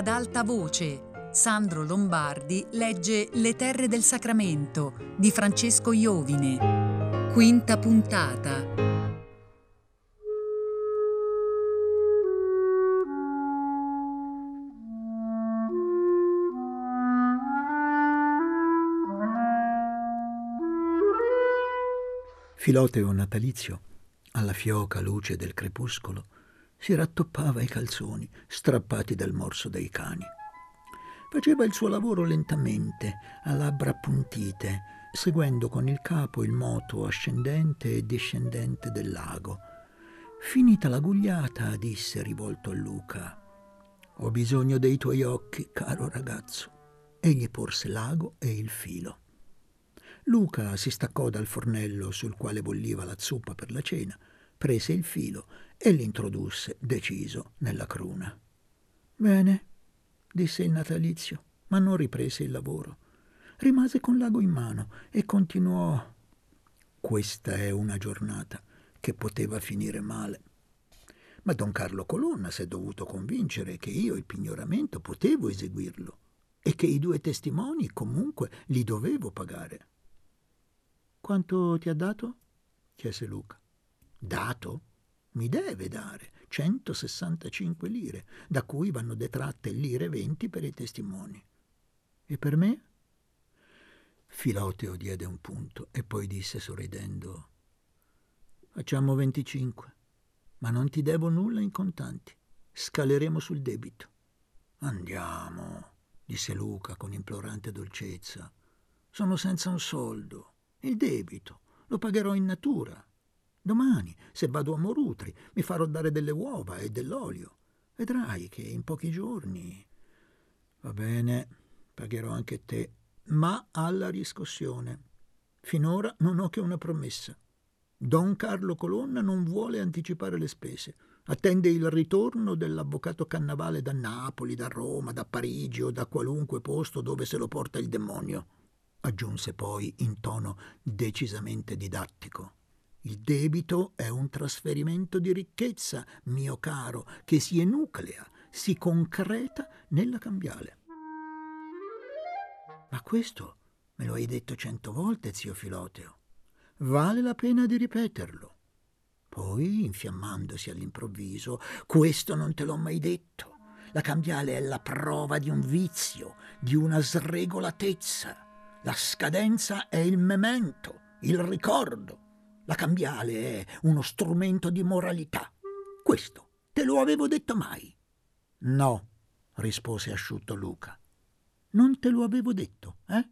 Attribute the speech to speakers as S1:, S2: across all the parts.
S1: Ad alta voce, Sandro Lombardi legge Le terre del Sacramento di Francesco Iovine. Quinta puntata.
S2: Filoteo natalizio, alla fioca luce del crepuscolo, si rattoppava i calzoni strappati dal morso dei cani. Faceva il suo lavoro lentamente, a labbra appuntite, seguendo con il capo il moto ascendente e discendente del lago. Finita la gugliata, disse rivolto a Luca, ho bisogno dei tuoi occhi, caro ragazzo. Egli porse l'ago e il filo. Luca si staccò dal fornello sul quale bolliva la zuppa per la cena, prese il filo e l'introdusse, deciso, nella cruna. Bene, disse il natalizio, ma non riprese il lavoro. Rimase con l'ago in mano e continuò. Questa è una giornata che poteva finire male. Ma don Carlo Colonna si è dovuto convincere che io il pignoramento potevo eseguirlo e che i due testimoni comunque li dovevo pagare. Quanto ti ha dato? chiese Luca. Dato? Mi deve dare 165 lire, da cui vanno detratte lire 20 per i testimoni. E per me? Filoteo diede un punto e poi disse sorridendo: Facciamo 25, ma non ti devo nulla in contanti. Scaleremo sul debito. Andiamo, disse Luca con implorante dolcezza. Sono senza un soldo. Il debito lo pagherò in natura. Domani, se vado a Morutri, mi farò dare delle uova e dell'olio. Vedrai che in pochi giorni. Va bene, pagherò anche te, ma alla riscossione. Finora non ho che una promessa. Don Carlo Colonna non vuole anticipare le spese. Attende il ritorno dell'avvocato Cannavale da Napoli, da Roma, da Parigi o da qualunque posto dove se lo porta il demonio aggiunse poi in tono decisamente didattico. Il debito è un trasferimento di ricchezza, mio caro, che si enuclea, si concreta nella cambiale. Ma questo me lo hai detto cento volte, zio Filoteo. Vale la pena di ripeterlo. Poi, infiammandosi all'improvviso, questo non te l'ho mai detto. La cambiale è la prova di un vizio, di una sregolatezza. La scadenza è il memento, il ricordo. La cambiale è uno strumento di moralità. Questo te lo avevo detto mai. No, rispose asciutto Luca. Non te lo avevo detto, eh?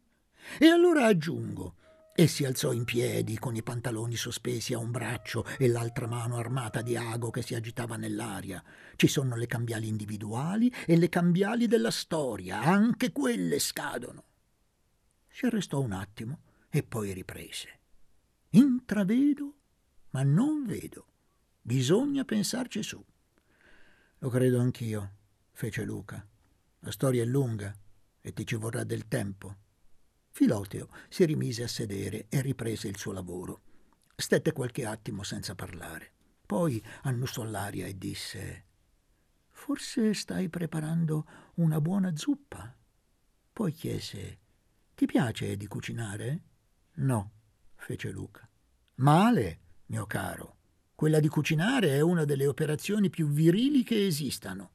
S2: E allora aggiungo. E si alzò in piedi con i pantaloni sospesi a un braccio e l'altra mano armata di ago che si agitava nell'aria. Ci sono le cambiali individuali e le cambiali della storia, anche quelle scadono. Si arrestò un attimo e poi riprese. Intravedo, ma non vedo. Bisogna pensarci su. Lo credo anch'io, fece Luca. La storia è lunga e ti ci vorrà del tempo. Filoteo si rimise a sedere e riprese il suo lavoro. Stette qualche attimo senza parlare. Poi annusò l'aria e disse Forse stai preparando una buona zuppa? Poi chiese ti piace di cucinare? No, fece Luca. Male, mio caro. Quella di cucinare è una delle operazioni più virili che esistano.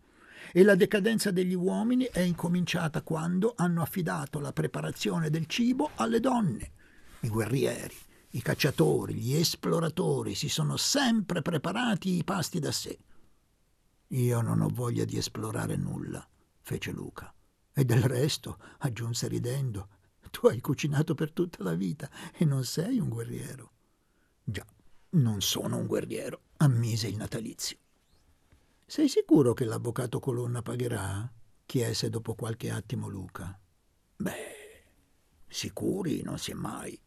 S2: E la decadenza degli uomini è incominciata quando hanno affidato la preparazione del cibo alle donne. I guerrieri, i cacciatori, gli esploratori si sono sempre preparati i pasti da sé. Io non ho voglia di esplorare nulla, fece Luca. E del resto, aggiunse ridendo, hai cucinato per tutta la vita e non sei un guerriero. Già, non sono un guerriero, ammise il natalizio. Sei sicuro che l'avvocato Colonna pagherà? chiese dopo qualche attimo Luca. Beh, sicuri non si è mai.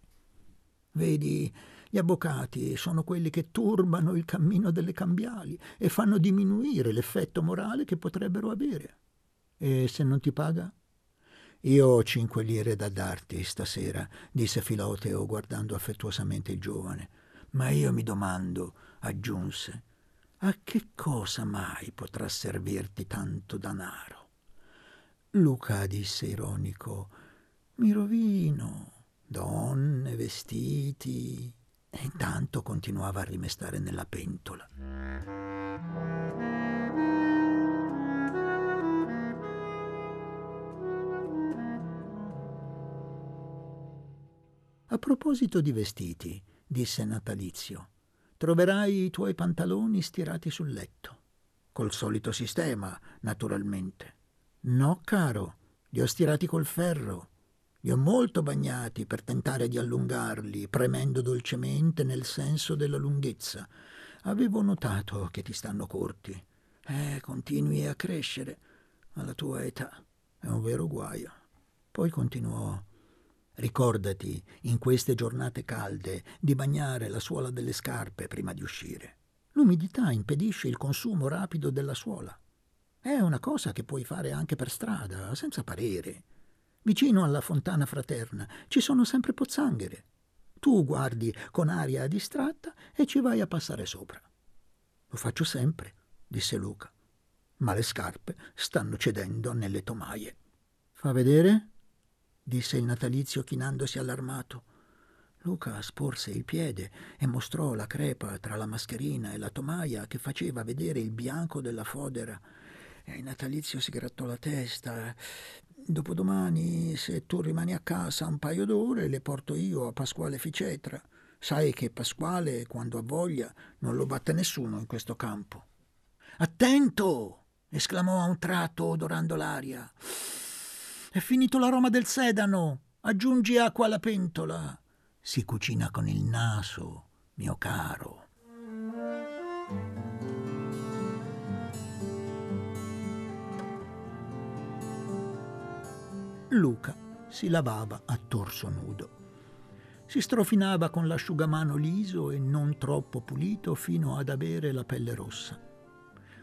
S2: Vedi, gli avvocati sono quelli che turbano il cammino delle cambiali e fanno diminuire l'effetto morale che potrebbero avere. E se non ti paga? Io ho cinque lire da darti stasera, disse Filoteo guardando affettuosamente il giovane. Ma io mi domando, aggiunse, a che cosa mai potrà servirti tanto danaro? Luca disse ironico, mi rovino. Donne, vestiti. E intanto continuava a rimestare nella pentola. Proposito di vestiti, disse Natalizio, troverai i tuoi pantaloni stirati sul letto. Col solito sistema, naturalmente. No, caro, li ho stirati col ferro. Li ho molto bagnati per tentare di allungarli, premendo dolcemente nel senso della lunghezza. Avevo notato che ti stanno corti. Eh, continui a crescere alla tua età. È un vero guaio. Poi continuò Ricordati, in queste giornate calde, di bagnare la suola delle scarpe prima di uscire. L'umidità impedisce il consumo rapido della suola. È una cosa che puoi fare anche per strada, senza parere. Vicino alla fontana fraterna ci sono sempre pozzanghere. Tu guardi con aria distratta e ci vai a passare sopra. Lo faccio sempre, disse Luca, ma le scarpe stanno cedendo nelle tomaie. Fa vedere? Disse il natalizio chinandosi allarmato. Luca sporse il piede e mostrò la crepa tra la mascherina e la tomaia che faceva vedere il bianco della fodera. E il natalizio si grattò la testa. Dopodomani, se tu rimani a casa un paio d'ore, le porto io a Pasquale Ficetra. Sai che Pasquale, quando ha voglia, non lo batte nessuno in questo campo. Attento! esclamò a un tratto, odorando l'aria. È finito l'aroma del sedano. Aggiungi acqua alla pentola. Si cucina con il naso, mio caro. Luca si lavava a torso nudo. Si strofinava con l'asciugamano liso e non troppo pulito fino ad avere la pelle rossa.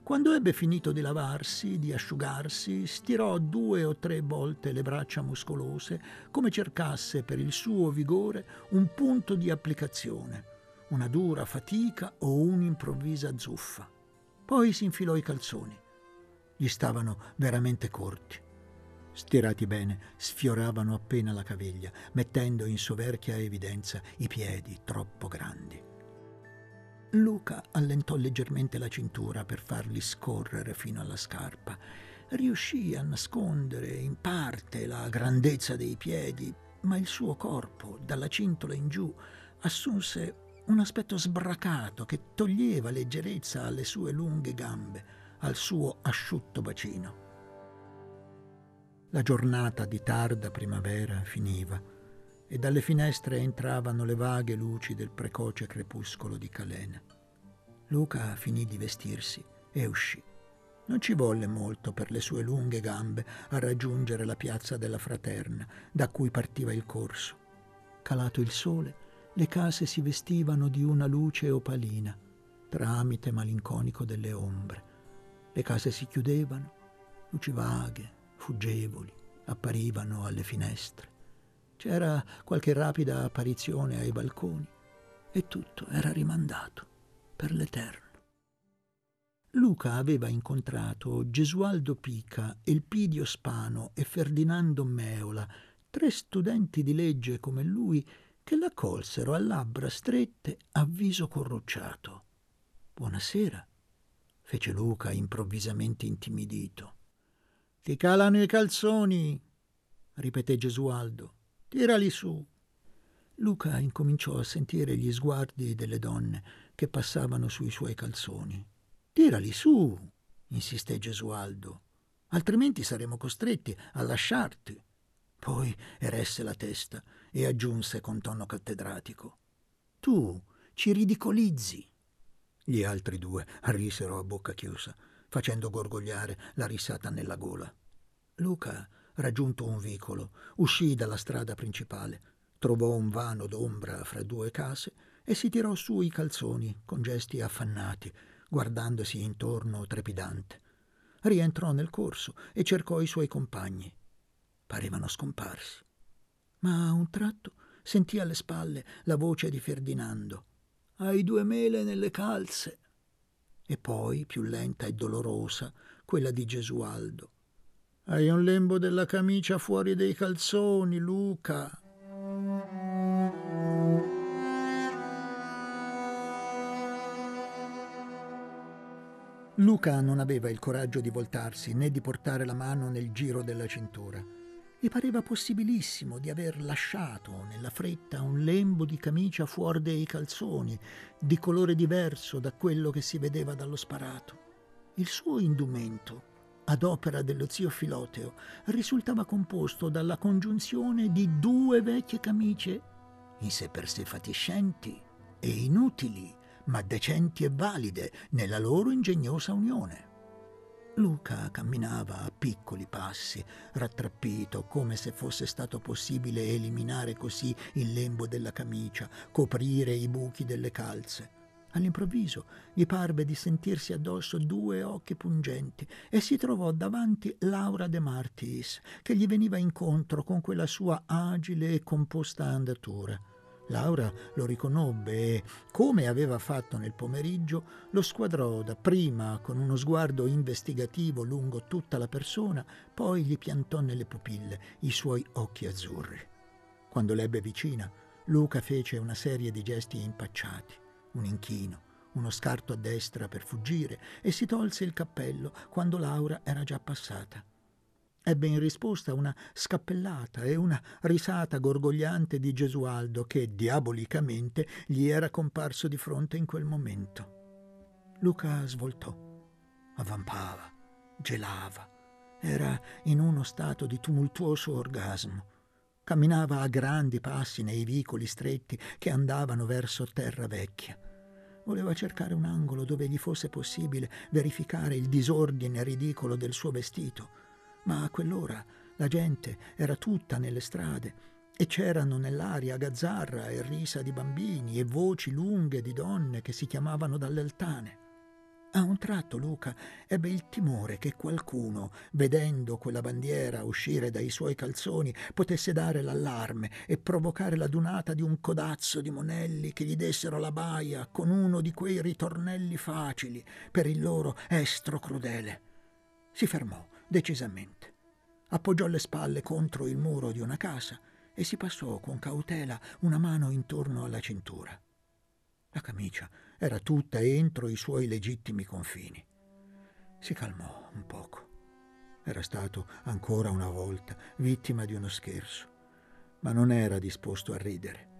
S2: Quando ebbe finito di lavarsi, di asciugarsi, stirò due o tre volte le braccia muscolose, come cercasse per il suo vigore un punto di applicazione, una dura fatica o un'improvvisa zuffa. Poi si infilò i calzoni. Gli stavano veramente corti. Stirati bene, sfioravano appena la caviglia, mettendo in soverchia evidenza i piedi troppo grandi. Luca allentò leggermente la cintura per farli scorrere fino alla scarpa. Riuscì a nascondere in parte la grandezza dei piedi, ma il suo corpo, dalla cintola in giù, assunse un aspetto sbracato che toglieva leggerezza alle sue lunghe gambe, al suo asciutto bacino. La giornata di tarda primavera finiva e dalle finestre entravano le vaghe luci del precoce crepuscolo di Calena. Luca finì di vestirsi e uscì. Non ci volle molto per le sue lunghe gambe a raggiungere la piazza della Fraterna, da cui partiva il corso. Calato il sole, le case si vestivano di una luce opalina, tramite malinconico delle ombre. Le case si chiudevano, luci vaghe, fuggevoli, apparivano alle finestre. C'era qualche rapida apparizione ai balconi e tutto era rimandato per l'Eterno. Luca aveva incontrato Gesualdo Pica, Elpidio Spano e Ferdinando Meola, tre studenti di legge come lui, che l'accolsero a labbra strette, a viso corrucciato. Buonasera, fece Luca improvvisamente intimidito. Ti calano i calzoni, ripeté Gesualdo. Tirali su. Luca incominciò a sentire gli sguardi delle donne che passavano sui suoi calzoni. Tirali su, insisté Gesualdo, altrimenti saremo costretti a lasciarti. Poi eresse la testa e aggiunse con tono cattedratico. Tu ci ridicolizzi. Gli altri due arrisero a bocca chiusa, facendo gorgogliare la risata nella gola. Luca raggiunto un vicolo, uscì dalla strada principale, trovò un vano d'ombra fra due case e si tirò su i calzoni con gesti affannati, guardandosi intorno trepidante. Rientrò nel corso e cercò i suoi compagni. Parevano scomparsi. Ma a un tratto sentì alle spalle la voce di Ferdinando. Hai due mele nelle calze. E poi, più lenta e dolorosa, quella di Gesualdo. Hai un lembo della camicia fuori dei calzoni, Luca. Luca non aveva il coraggio di voltarsi né di portare la mano nel giro della cintura. Gli pareva possibilissimo di aver lasciato nella fretta un lembo di camicia fuori dei calzoni, di colore diverso da quello che si vedeva dallo sparato. Il suo indumento, ad opera dello zio Filoteo, risultava composto dalla congiunzione di due vecchie camicie, in sé per sé fatiscenti e inutili, ma decenti e valide nella loro ingegnosa unione. Luca camminava a piccoli passi, rattrappito, come se fosse stato possibile eliminare così il lembo della camicia, coprire i buchi delle calze. All'improvviso gli parve di sentirsi addosso due occhi pungenti e si trovò davanti Laura De Martis, che gli veniva incontro con quella sua agile e composta andatura. Laura lo riconobbe e, come aveva fatto nel pomeriggio, lo squadrò dapprima con uno sguardo investigativo lungo tutta la persona, poi gli piantò nelle pupille i suoi occhi azzurri. Quando l'ebbe vicina, Luca fece una serie di gesti impacciati, un inchino, uno scarto a destra per fuggire e si tolse il cappello quando Laura era già passata. Ebbe in risposta una scappellata e una risata gorgogliante di Gesualdo che diabolicamente gli era comparso di fronte in quel momento. Luca svoltò, avvampava, gelava, era in uno stato di tumultuoso orgasmo. Camminava a grandi passi nei vicoli stretti che andavano verso terra vecchia. Voleva cercare un angolo dove gli fosse possibile verificare il disordine ridicolo del suo vestito ma a quell'ora la gente era tutta nelle strade e c'erano nell'aria gazzarra e risa di bambini e voci lunghe di donne che si chiamavano dalle altane. A un tratto Luca ebbe il timore che qualcuno, vedendo quella bandiera uscire dai suoi calzoni, potesse dare l'allarme e provocare la dunata di un codazzo di monelli che gli dessero la baia con uno di quei ritornelli facili per il loro estro crudele. Si fermò decisamente. Appoggiò le spalle contro il muro di una casa e si passò con cautela una mano intorno alla cintura. La camicia era tutta entro i suoi legittimi confini. Si calmò un poco. Era stato ancora una volta vittima di uno scherzo, ma non era disposto a ridere.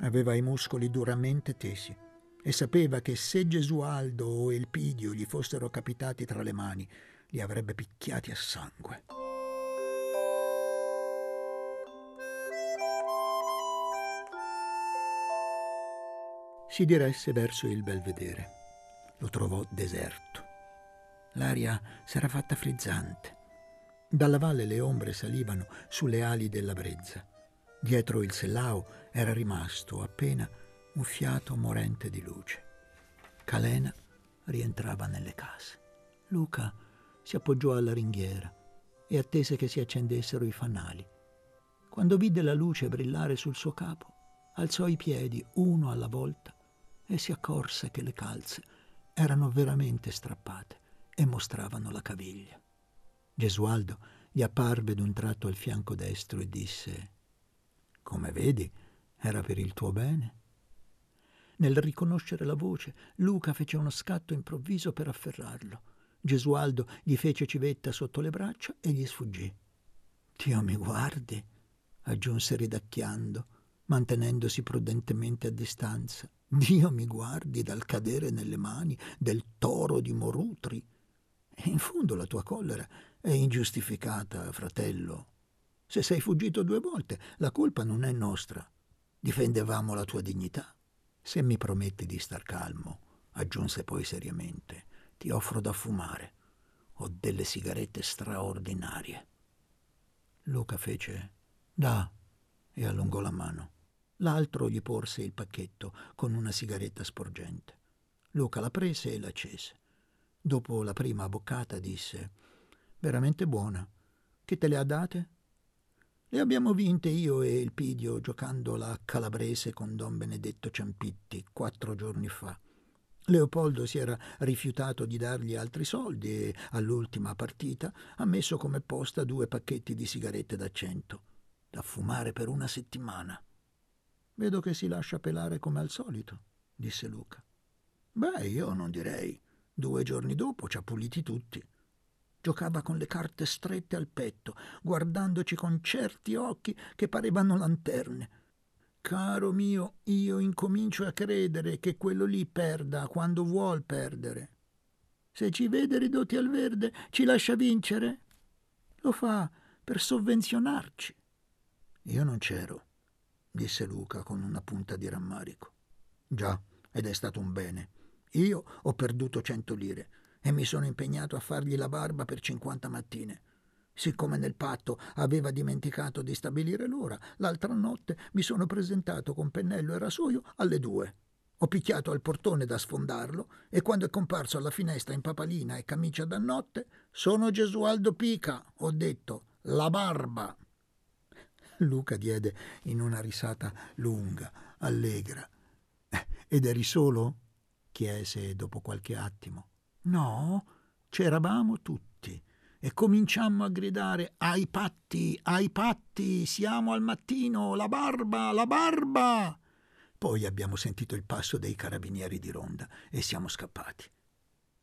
S2: Aveva i muscoli duramente tesi e sapeva che se Gesualdo o Elpidio gli fossero capitati tra le mani, li avrebbe picchiati a sangue. Si diresse verso il belvedere. Lo trovò deserto. L'aria s'era fatta frizzante. Dalla valle le ombre salivano sulle ali della brezza. Dietro il sellao era rimasto appena un fiato morente di luce. Calena rientrava nelle case. Luca si appoggiò alla ringhiera e attese che si accendessero i fanali. Quando vide la luce brillare sul suo capo, alzò i piedi uno alla volta e si accorse che le calze erano veramente strappate e mostravano la caviglia. Gesualdo gli apparve d'un tratto al fianco destro e disse Come vedi, era per il tuo bene. Nel riconoscere la voce, Luca fece uno scatto improvviso per afferrarlo Gesualdo gli fece civetta sotto le braccia e gli sfuggì. Dio mi guardi, aggiunse ridacchiando, mantenendosi prudentemente a distanza. Dio mi guardi dal cadere nelle mani del toro di Morutri. E in fondo la tua collera è ingiustificata, fratello. Se sei fuggito due volte, la colpa non è nostra. Difendevamo la tua dignità. Se mi prometti di star calmo, aggiunse poi seriamente, ti offro da fumare. Ho delle sigarette straordinarie. Luca fece da e allungò la mano. L'altro gli porse il pacchetto con una sigaretta sporgente. Luca la prese e l'accese. Dopo la prima boccata disse Veramente buona. Che te le ha date? Le abbiamo vinte io e il Pidio giocando la calabrese con Don Benedetto Ciampitti quattro giorni fa. Leopoldo si era rifiutato di dargli altri soldi e all'ultima partita ha messo come posta due pacchetti di sigarette da cento, da fumare per una settimana. Vedo che si lascia pelare come al solito, disse Luca. Beh, io non direi. Due giorni dopo ci ha puliti tutti. Giocava con le carte strette al petto, guardandoci con certi occhi che parevano lanterne Caro mio, io incomincio a credere che quello lì perda quando vuol perdere. Se ci vede ridotti al verde, ci lascia vincere? Lo fa per sovvenzionarci. Io non c'ero, disse Luca con una punta di rammarico. Già, ed è stato un bene. Io ho perduto cento lire e mi sono impegnato a fargli la barba per cinquanta mattine. Siccome nel patto aveva dimenticato di stabilire l'ora, l'altra notte mi sono presentato con pennello e rasoio alle due. Ho picchiato al portone da sfondarlo e quando è comparso alla finestra in papalina e camicia da notte, sono Gesualdo Pica, ho detto, la barba. Luca diede in una risata lunga, allegra. Ed eri solo? chiese dopo qualche attimo. No, c'eravamo tutti e cominciammo a gridare ai patti, ai patti, siamo al mattino, la barba, la barba. Poi abbiamo sentito il passo dei carabinieri di ronda e siamo scappati.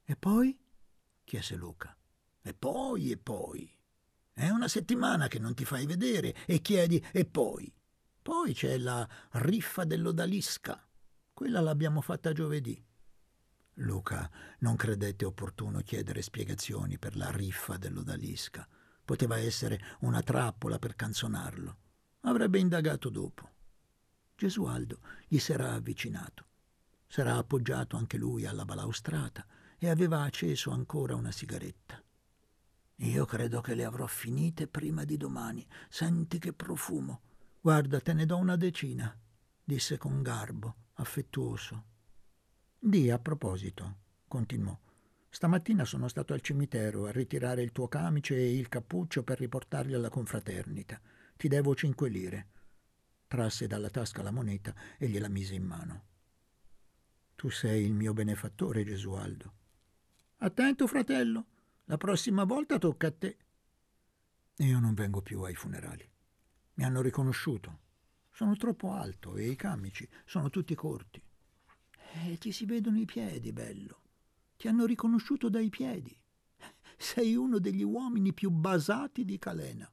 S2: E poi? chiese Luca. E poi, e poi. È una settimana che non ti fai vedere e chiedi e poi. Poi c'è la riffa dell'odalisca. Quella l'abbiamo fatta giovedì. Luca non credette opportuno chiedere spiegazioni per la riffa dell'odalisca. Poteva essere una trappola per canzonarlo. Avrebbe indagato dopo. Gesualdo gli s'era avvicinato. S'era appoggiato anche lui alla balaustrata e aveva acceso ancora una sigaretta. Io credo che le avrò finite prima di domani. Senti che profumo. Guarda, te ne do una decina, disse con garbo, affettuoso. Di a proposito, continuò. Stamattina sono stato al cimitero a ritirare il tuo camice e il cappuccio per riportarli alla confraternita. Ti devo cinque lire. Trasse dalla tasca la moneta e gliela mise in mano. Tu sei il mio benefattore, Gesualdo. Attento, fratello. La prossima volta tocca a te. Io non vengo più ai funerali. Mi hanno riconosciuto. Sono troppo alto e i camici sono tutti corti. Eh, ti si vedono i piedi, bello. Ti hanno riconosciuto dai piedi. Sei uno degli uomini più basati di Calena.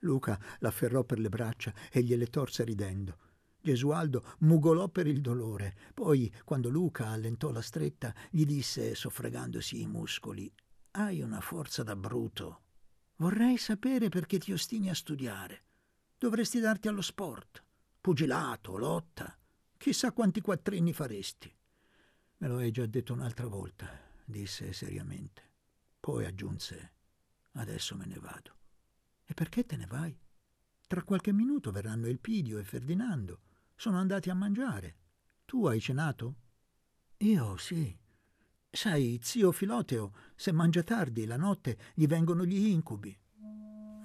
S2: Luca l'afferrò per le braccia e gliele torse ridendo. Gesualdo mugolò per il dolore. Poi, quando Luca allentò la stretta, gli disse, soffregandosi i muscoli, Hai una forza da bruto. Vorrei sapere perché ti ostini a studiare. Dovresti darti allo sport. Pugilato, lotta. Chissà quanti quattrini faresti. Me lo hai già detto un'altra volta, disse seriamente. Poi aggiunse, adesso me ne vado. E perché te ne vai? Tra qualche minuto verranno Elpidio e Ferdinando. Sono andati a mangiare. Tu hai cenato? Io sì. Sai, zio Filoteo, se mangia tardi la notte gli vengono gli incubi.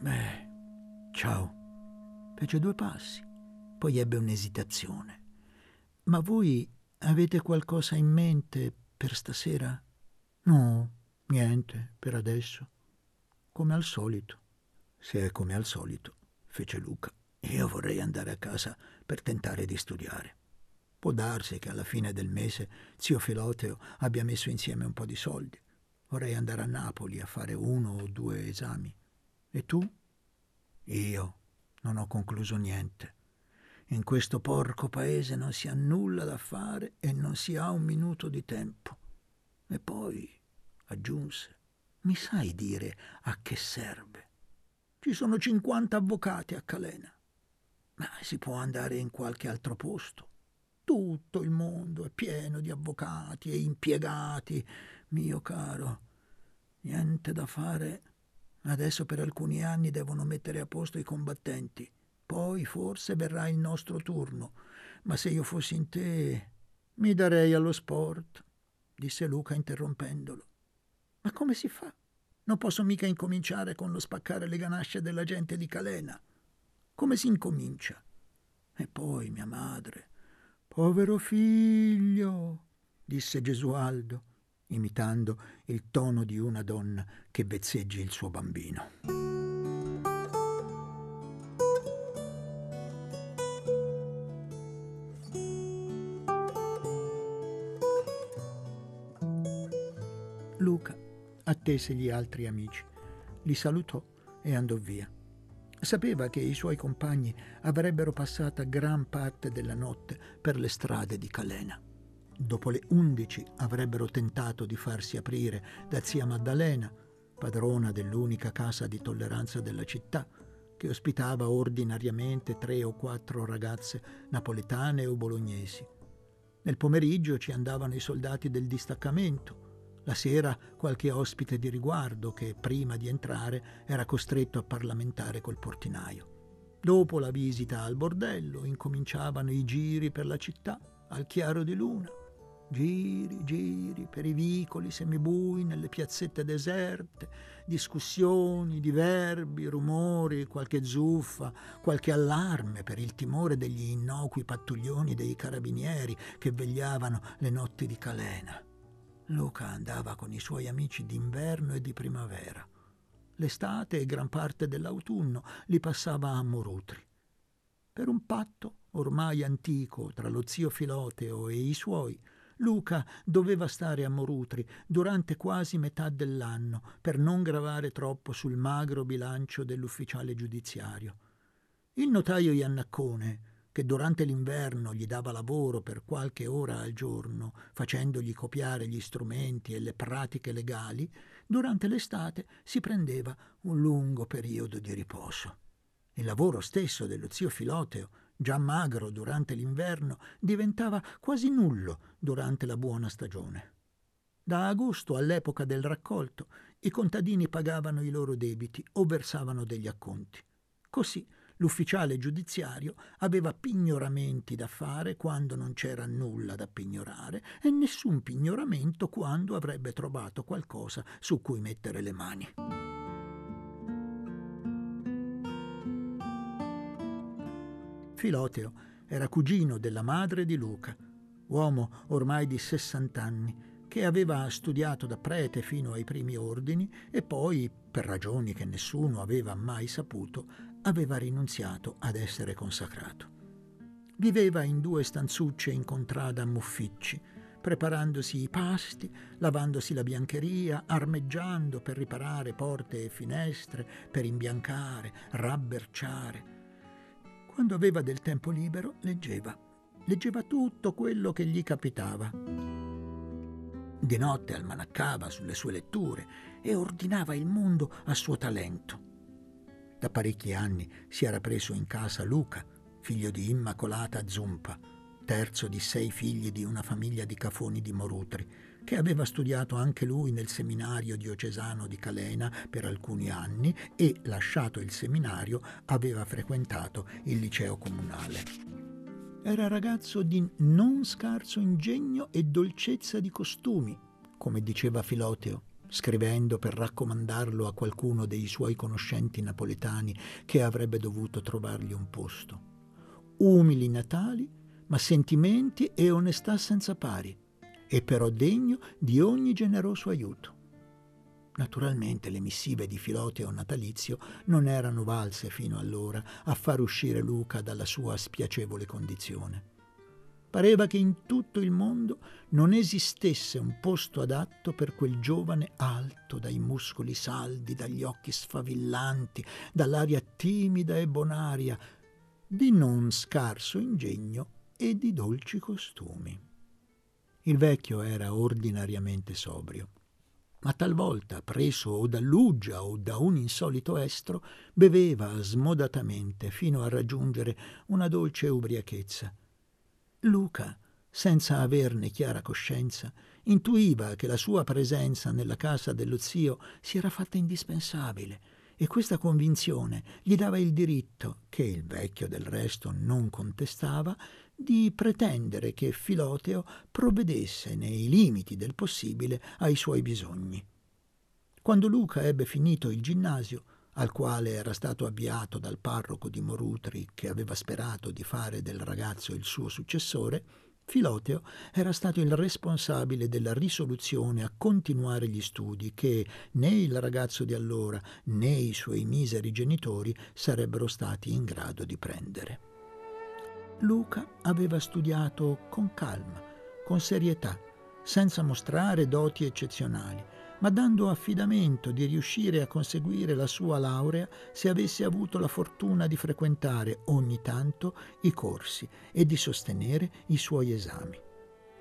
S2: Beh, ciao. Fece due passi, poi ebbe un'esitazione. Ma voi avete qualcosa in mente per stasera? No, niente, per adesso. Come al solito. Se è come al solito, fece Luca, io vorrei andare a casa per tentare di studiare. Può darsi che alla fine del mese zio Filoteo abbia messo insieme un po' di soldi. Vorrei andare a Napoli a fare uno o due esami. E tu? Io non ho concluso niente. In questo porco paese non si ha nulla da fare e non si ha un minuto di tempo. E poi, aggiunse, mi sai dire a che serve? Ci sono 50 avvocati a Calena. Ma si può andare in qualche altro posto. Tutto il mondo è pieno di avvocati e impiegati, mio caro. Niente da fare. Adesso per alcuni anni devono mettere a posto i combattenti poi forse verrà il nostro turno. Ma se io fossi in te, mi darei allo sport, disse Luca interrompendolo. Ma come si fa? Non posso mica incominciare con lo spaccare le ganasce della gente di Calena. Come si incomincia? E poi mia madre. Povero figlio. disse Gesualdo, imitando il tono di una donna che vezzeggi il suo bambino. Luca attese gli altri amici, li salutò e andò via. Sapeva che i suoi compagni avrebbero passata gran parte della notte per le strade di Calena. Dopo le undici avrebbero tentato di farsi aprire da zia Maddalena, padrona dell'unica casa di tolleranza della città, che ospitava ordinariamente tre o quattro ragazze napoletane o bolognesi. Nel pomeriggio ci andavano i soldati del distaccamento, la sera qualche ospite di riguardo che prima di entrare era costretto a parlamentare col portinaio. Dopo la visita al bordello incominciavano i giri per la città al chiaro di luna. Giri, giri per i vicoli semibui nelle piazzette deserte, discussioni, diverbi, rumori, qualche zuffa, qualche allarme per il timore degli innocui pattuglioni dei carabinieri che vegliavano le notti di Calena. Luca andava con i suoi amici d'inverno e di primavera. L'estate e gran parte dell'autunno li passava a Morutri. Per un patto ormai antico tra lo zio Filoteo e i suoi, Luca doveva stare a Morutri durante quasi metà dell'anno per non gravare troppo sul magro bilancio dell'ufficiale giudiziario. Il notaio Iannaccone, che durante l'inverno gli dava lavoro per qualche ora al giorno, facendogli copiare gli strumenti e le pratiche legali, durante l'estate si prendeva un lungo periodo di riposo. Il lavoro stesso dello zio Filoteo, già magro durante l'inverno, diventava quasi nullo durante la buona stagione. Da agosto all'epoca del raccolto i contadini pagavano i loro debiti o versavano degli acconti. Così L'ufficiale giudiziario aveva pignoramenti da fare quando non c'era nulla da pignorare e nessun pignoramento quando avrebbe trovato qualcosa su cui mettere le mani. Filoteo era cugino della madre di Luca, uomo ormai di 60 anni, che aveva studiato da prete fino ai primi ordini e poi, per ragioni che nessuno aveva mai saputo, aveva rinunziato ad essere consacrato. Viveva in due stanzucce in contrada a Mufficci, preparandosi i pasti, lavandosi la biancheria, armeggiando per riparare porte e finestre, per imbiancare, rabberciare. Quando aveva del tempo libero, leggeva. Leggeva tutto quello che gli capitava. Di notte almanaccava sulle sue letture e ordinava il mondo a suo talento. Da parecchi anni si era preso in casa Luca, figlio di Immacolata Zumpa, terzo di sei figli di una famiglia di cafoni di Morutri, che aveva studiato anche lui nel seminario diocesano di Calena per alcuni anni e, lasciato il seminario, aveva frequentato il liceo comunale. Era ragazzo di non scarso ingegno e dolcezza di costumi, come diceva Filoteo, scrivendo per raccomandarlo a qualcuno dei suoi conoscenti napoletani che avrebbe dovuto trovargli un posto. Umili natali, ma sentimenti e onestà senza pari, e però degno di ogni generoso aiuto. Naturalmente le missive di Filoteo natalizio non erano valse fino allora a far uscire Luca dalla sua spiacevole condizione. Pareva che in tutto il mondo non esistesse un posto adatto per quel giovane alto, dai muscoli saldi, dagli occhi sfavillanti, dall'aria timida e bonaria, di non scarso ingegno e di dolci costumi. Il vecchio era ordinariamente sobrio, ma talvolta, preso o dall'uggia o da un insolito estro, beveva smodatamente fino a raggiungere una dolce ubriachezza Luca, senza averne chiara coscienza, intuiva che la sua presenza nella casa dello zio si era fatta indispensabile e questa convinzione gli dava il diritto, che il vecchio del resto non contestava, di pretendere che Filoteo provvedesse nei limiti del possibile ai suoi bisogni. Quando Luca ebbe finito il ginnasio, al quale era stato avviato dal parroco di Morutri che aveva sperato di fare del ragazzo il suo successore, Filoteo era stato il responsabile della risoluzione a continuare gli studi che né il ragazzo di allora né i suoi miseri genitori sarebbero stati in grado di prendere. Luca aveva studiato con calma, con serietà, senza mostrare doti eccezionali, ma dando affidamento di riuscire a conseguire la sua laurea se avesse avuto la fortuna di frequentare ogni tanto i corsi e di sostenere i suoi esami.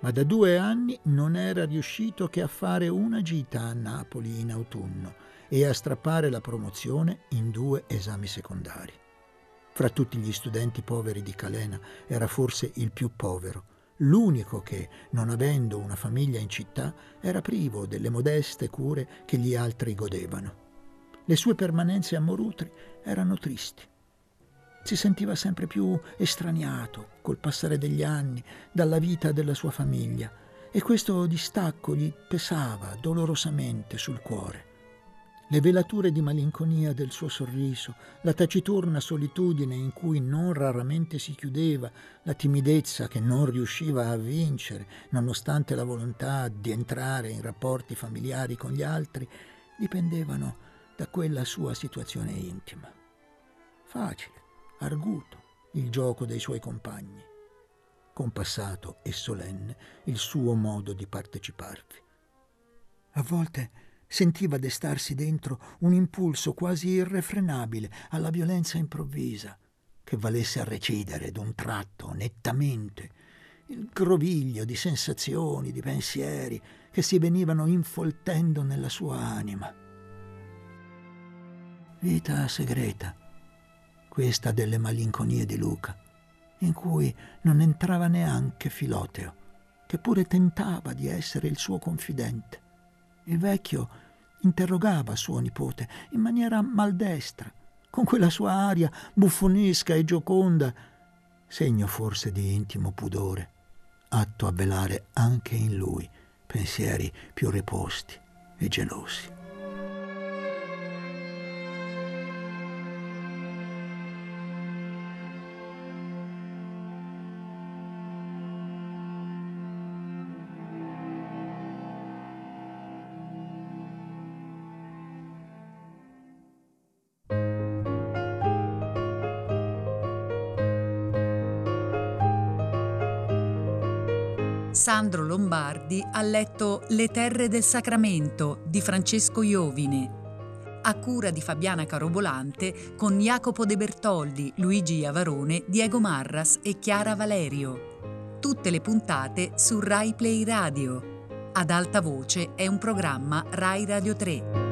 S2: Ma da due anni non era riuscito che a fare una gita a Napoli in autunno e a strappare la promozione in due esami secondari. Fra tutti gli studenti poveri di Calena era forse il più povero, l'unico che, non avendo una famiglia in città, era privo delle modeste cure che gli altri godevano. Le sue permanenze a Morutri erano tristi. Si sentiva sempre più estraniato col passare degli anni dalla vita della sua famiglia e questo distacco gli pesava dolorosamente sul cuore le velature di malinconia del suo sorriso, la taciturna solitudine in cui non raramente si chiudeva, la timidezza che non riusciva a vincere, nonostante la volontà di entrare in rapporti familiari con gli altri, dipendevano da quella sua situazione intima. Facile, arguto, il gioco dei suoi compagni, compassato e solenne il suo modo di parteciparvi. A volte sentiva destarsi dentro un impulso quasi irrefrenabile alla violenza improvvisa, che valesse a recidere d'un tratto, nettamente, il groviglio di sensazioni, di pensieri che si venivano infoltendo nella sua anima. Vita segreta, questa delle malinconie di Luca, in cui non entrava neanche Filoteo, che pure tentava di essere il suo confidente. Il vecchio interrogava suo nipote in maniera maldestra, con quella sua aria buffonesca e gioconda, segno forse di intimo pudore, atto a velare anche in lui pensieri più reposti e gelosi.
S1: Sandro Lombardi ha letto Le terre del Sacramento di Francesco Iovine, a cura di Fabiana Carobolante con Jacopo De Bertoldi, Luigi Iavarone, Diego Marras e Chiara Valerio. Tutte le puntate su Rai Play Radio. Ad alta voce è un programma Rai Radio 3.